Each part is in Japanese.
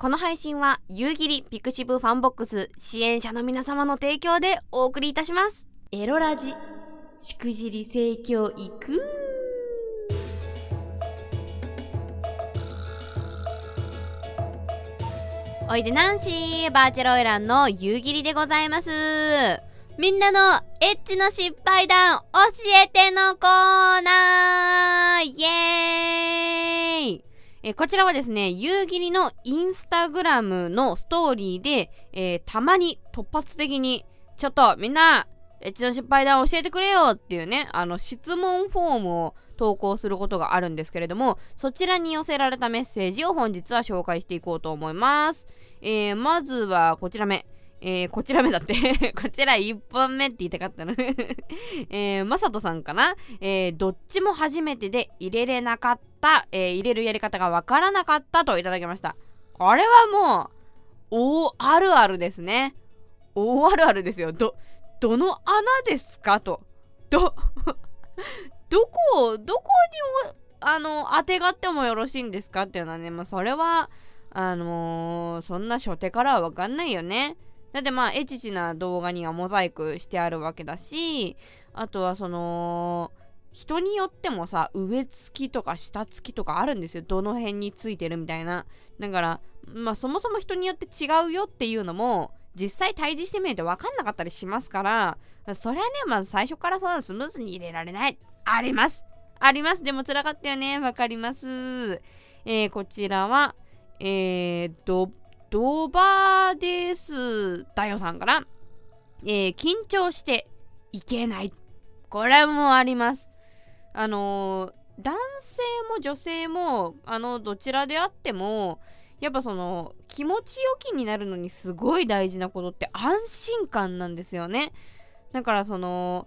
この配信は夕霧ピクシブファンボックス支援者の皆様の提供でお送りいたします。エロラジしくじり盛況いくおいでナンシーバーチャルオイランの夕霧でございます。みんなのエッチの失敗談教えてのコーナー。イエーイえこちらはですね、夕霧のインスタグラムのストーリーで、えー、たまに突発的に、ちょっとみんな、エッチの失敗談教えてくれよっていうね、あの質問フォームを投稿することがあるんですけれども、そちらに寄せられたメッセージを本日は紹介していこうと思います。えー、まずはこちら目。えー、こちら目だって こちら1本目って言いたかったの えー、まさとさんかな？えー、どっちも初めてで入れれなかった、えー、入れるやり方がわからなかったといただきました。これはもう、大あるあるですね。大あるあるですよ。ど、どの穴ですかと。ど、どこを、どこにあの、当てがってもよろしいんですかっていうのはね、まあ、それは、あのー、そんな初手からはわかんないよね。だってまあエチチな動画にはモザイクしてあるわけだしあとはその人によってもさ上付きとか下付きとかあるんですよ。どの辺についてるみたいな。だからまあそもそも人によって違うよっていうのも実際対峙してみると分かんなかったりしますからそれはねまず最初からそんスムーズに入れられない。あります。あります。でも辛かったよね。分かります。えー、こちらはえー、ドドバーです。だよさんから、えー、緊張していけない。これもあります。あの、男性も女性も、あの、どちらであっても、やっぱその、気持ちよきになるのにすごい大事なことって安心感なんですよね。だからその、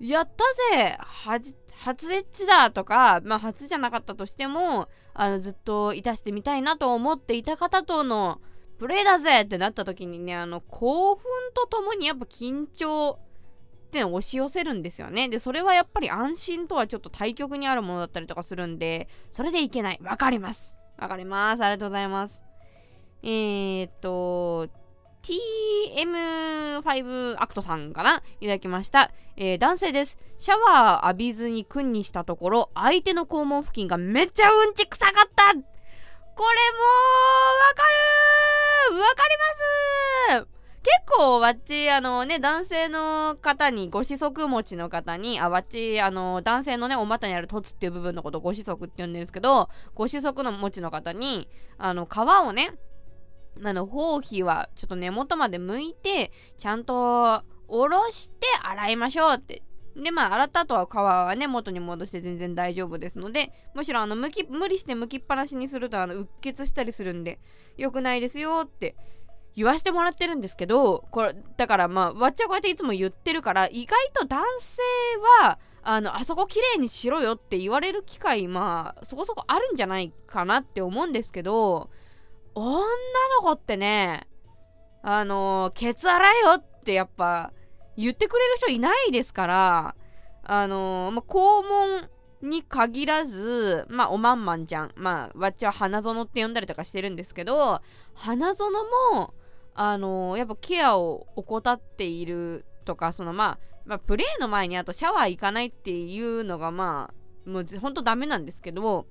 やったぜ初エッチだとか、まあ初じゃなかったとしても、あの、ずっといたしてみたいなと思っていた方とのプレイだぜってなった時にね、あの、興奮とともにやっぱ緊張ってのも押し寄せるんですよね。で、それはやっぱり安心とはちょっと対極にあるものだったりとかするんで、それでいけない。わかります。わかります。ありがとうございます。えー、っと、TM5 アクトさんかな？いただきました。えー、男性です。シャワー浴びずにクンニしたところ、相手の肛門付近がめっちゃうんち臭かったこれもーわかるーわかります結結構、わっち、あのね、男性の方に、ご子息持ちの方に、あ、わっち、あの、男性のね、お股にある凸っていう部分のことをご子息って呼んでるんですけど、ご子息の持ちの方に、あの、皮をね、あの、包皮はちょっと根元まで剥いて、ちゃんとおろして洗いましょうって。で、まあ、洗った後は皮はね、元に戻して全然大丈夫ですので、むしろあの、むき、無理して剥きっぱなしにすると、あの、うっ血したりするんで、良くないですよって言わしてもらってるんですけど、これ、だからまあ、わっちゃこうやっていつも言ってるから、意外と男性は、あの、あそこ綺麗にしろよって言われる機会、まあ、そこそこあるんじゃないかなって思うんですけど、女の子ってね、あの、ケツ洗えよってやっぱ言ってくれる人いないですから、あの、まあ、肛門に限らず、まあ、おまんまんちゃん、まあ、わっちは花園って呼んだりとかしてるんですけど、花園も、あのー、やっぱケアを怠っているとか、そのまあ、まあ、プレイの前にあとシャワー行かないっていうのがまあ、もうほんとダメなんですけど、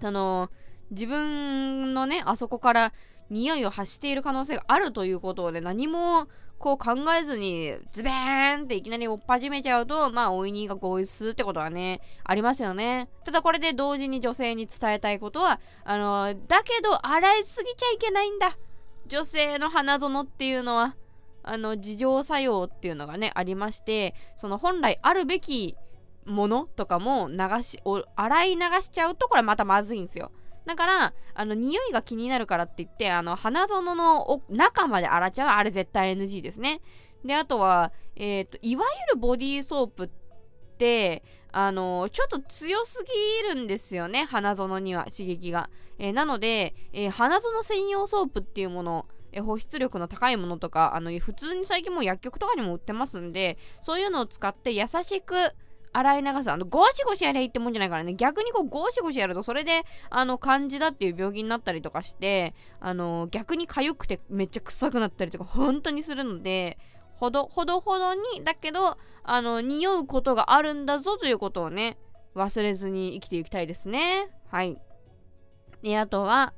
その、自分のね、あそこから匂いを発している可能性があるということで、何もこう考えずに、ズベーンっていきなり追っ始めちゃうと、まあ、おいにが合意するってことはね、ありますよね。ただこれで同時に女性に伝えたいことは、あのだけど、洗いすぎちゃいけないんだ。女性の花園っていうのは、あの、自浄作用っていうのがね、ありまして、その本来あるべきものとかも流し、洗い流しちゃうと、これまたまずいんですよ。だから、あの、匂いが気になるからって言って、あの、花園の中まで洗っちゃうあれ絶対 NG ですね。で、あとは、えっ、ー、と、いわゆるボディーソープって、あのちょっと強すぎるんですよね、花園には刺激が。えー、なので、えー、花園専用ソープっていうもの、え保湿力の高いものとか、あの、普通に最近もう薬局とかにも売ってますんで、そういうのを使って優しく洗い流す。あの、ゴシゴシやりゃいいってもんじゃないからね。逆にこう、ゴシゴシやると、それで、あの、カンジダっていう病気になったりとかして、あの、逆に痒くてめっちゃ臭くなったりとか、本当にするので、ほど、ほどほどに、だけど、あの、匂うことがあるんだぞということをね、忘れずに生きていきたいですね。はい。で、あとは、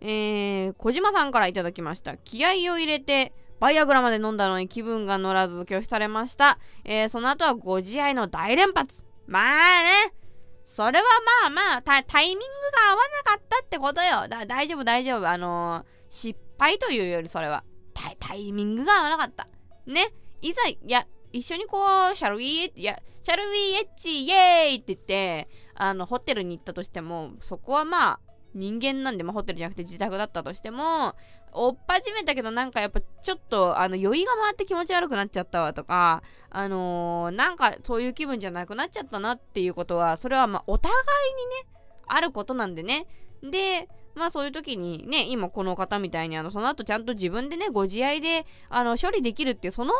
えー、小島さんから頂きました。気合を入れて、バイアグラまで飲んだのに気分が乗らず拒否されました。えー、その後はご自愛の大連発。まあね。それはまあまあ、タイミングが合わなかったってことよ。だ大丈夫大丈夫。あのー、失敗というよりそれは。タイミングが合わなかった。ね。いざ、いや、一緒にこう、シャルウィーいや、シャルウィーエッチイエーイって言って、あの、ホテルに行ったとしても、そこはまあ、人間なんで、まあ、ホテルじゃなくて自宅だったとしても、追っ始めたけどなんかやっぱちょっと、あの、酔いが回って気持ち悪くなっちゃったわとか、あのー、なんかそういう気分じゃなくなっちゃったなっていうことは、それはまあ、お互いにね、あることなんでね。で、まあそういう時にね、今この方みたいにあの、その後ちゃんと自分でね、ご自愛で、あの、処理できるっていう、その、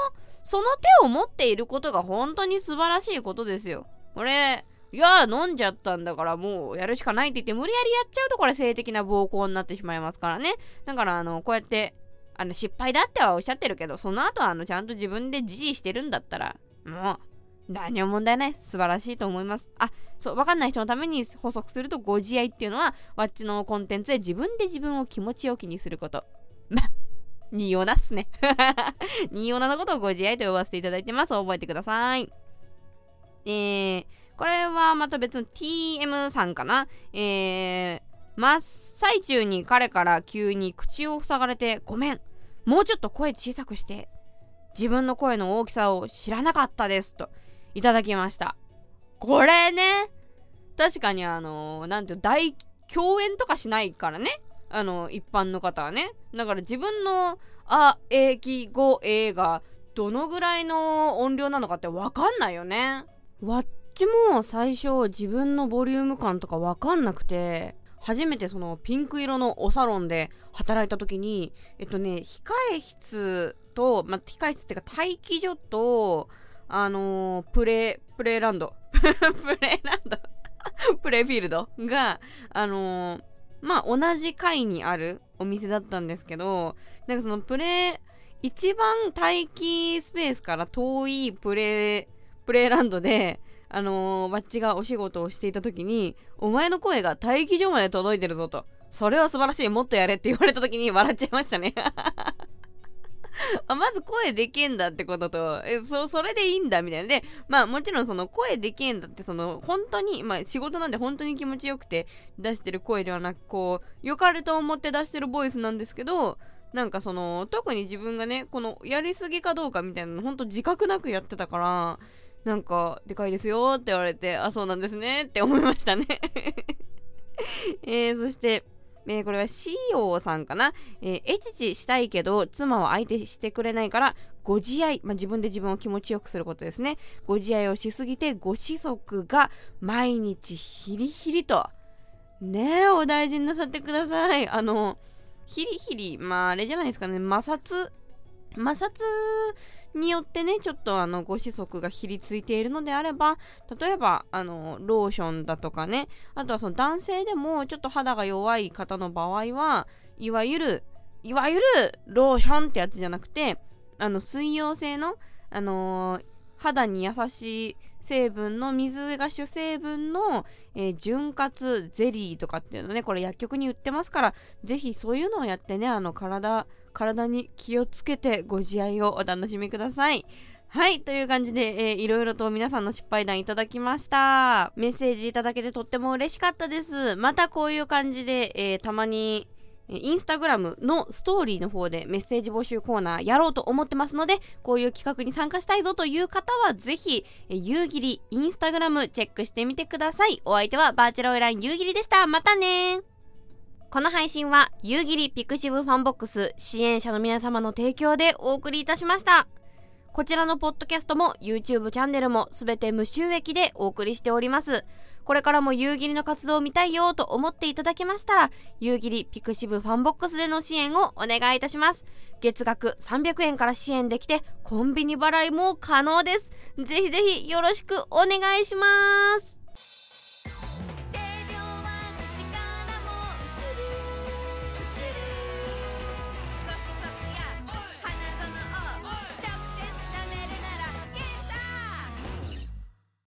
その手を持っていることが本当に素晴らしいことですよ。これ、いや飲んじゃったんだからもうやるしかないって言って無理やりやっちゃうとこれ性的な暴行になってしまいますからね。だからあの、こうやって、あの、失敗だってはおっしゃってるけど、その後はあの、ちゃんと自分で自治してるんだったら、もう、何も問題ない。素晴らしいと思います。あ、そう、わかんない人のために補足すると、ご自愛っていうのは、わっちのコンテンツで自分で自分を気持ちよきにすること。ま、ニーオナっすね。ニーオナのことをご自愛と呼ばせていただいてます。覚えてください。えー、これはまた別の TM さんかな。えー、真っ最中に彼から急に口を塞がれて、ごめん。もうちょっと声小さくして。自分の声の大きさを知らなかったです。と、いただきました。これね、確かにあのー、なんていう、大、共演とかしないからね。あの、一般の方はね。だから自分の、あ、えき、ご、えが、どのぐらいの音量なのかってわかんないよね。わっちも最初自分のボリューム感とかわかんなくて、初めてそのピンク色のおサロンで働いた時に、えっとね、控え室と、まあ、控え室っていうか待機所と、あのー、プレ、プレイランド。プレイランドプレイフィールドが、あのー、まあ、同じ階にあるお店だったんですけど、なんかそのプレイ、一番待機スペースから遠いプレイ、プレランドで、あのー、バッチがお仕事をしていた時に、お前の声が待機場まで届いてるぞと。それは素晴らしい。もっとやれって言われた時に笑っちゃいましたね あまず声でけんだってことと、え、そ、それでいいんだみたいな。で、まあもちろんその声でけんだってその本当に、まあ仕事なんで本当に気持ちよくて出してる声ではなく、こう、良かれと思って出してるボイスなんですけど、なんかその、特に自分がね、このやりすぎかどうかみたいなの本当自覚なくやってたから、なんか、でかいですよって言われて、あ、そうなんですねって思いましたね えー、そして、えー、これは CO さんかな。えー、エチチしたいけど、妻は相手してくれないから、ご自愛、まあ、自分で自分を気持ちよくすることですね。ご自愛をしすぎて、ご子息が毎日ヒリヒリと。ねえ、お大事になさってください。あの、ヒリヒリ、まああれじゃないですかね、摩擦、摩擦によってね、ちょっとあの、ご子息がひりついているのであれば、例えば、あの、ローションだとかね、あとはその男性でもちょっと肌が弱い方の場合は、いわゆる、いわゆるローションってやつじゃなくて、あの、水溶性の、あのー、肌に優しい成分の水が主成分の、えー、潤滑ゼリーとかっていうのね、これ薬局に売ってますから、ぜひそういうのをやってね、あの体、体に気をつけてご自愛をお楽しみください。はい。という感じで、えー、いろいろと皆さんの失敗談いただきました。メッセージいただけてとっても嬉しかったです。またこういう感じで、えー、たまにインスタグラムのストーリーの方でメッセージ募集コーナーやろうと思ってますので、こういう企画に参加したいぞという方は、ぜひ、夕霧インスタグラムチェックしてみてください。お相手はバーチャルオイライン夕霧でした。またねこの配信は、夕霧ピクシブファンボックス支援者の皆様の提供でお送りいたしました。こちらのポッドキャストも YouTube チャンネルもすべて無収益でお送りしております。これからも夕霧の活動を見たいよと思っていただけましたら、夕霧ピクシブファンボックスでの支援をお願いいたします。月額300円から支援できて、コンビニ払いも可能です。ぜひぜひよろしくお願いします。